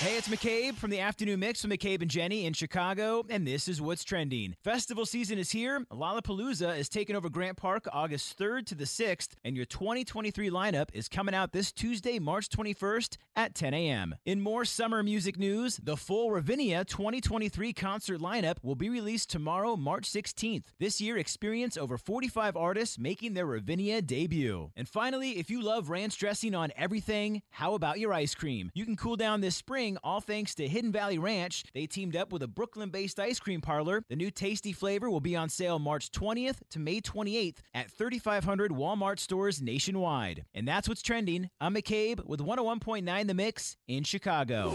Hey, it's McCabe from the Afternoon Mix with McCabe and Jenny in Chicago, and this is what's trending. Festival season is here. Lollapalooza is taking over Grant Park August 3rd to the 6th, and your 2023 lineup is coming out this Tuesday, March 21st at 10 a.m. In more summer music news, the full Ravinia 2023 concert lineup will be released tomorrow, March 16th. This year, experience over 45 artists making their Ravinia debut. And finally, if you love ranch dressing on everything, how about your ice cream? You can cool down this spring all thanks to Hidden Valley Ranch. They teamed up with a Brooklyn based ice cream parlor. The new tasty flavor will be on sale March 20th to May 28th at 3,500 Walmart stores nationwide. And that's what's trending. I'm McCabe with 101.9 The Mix in Chicago.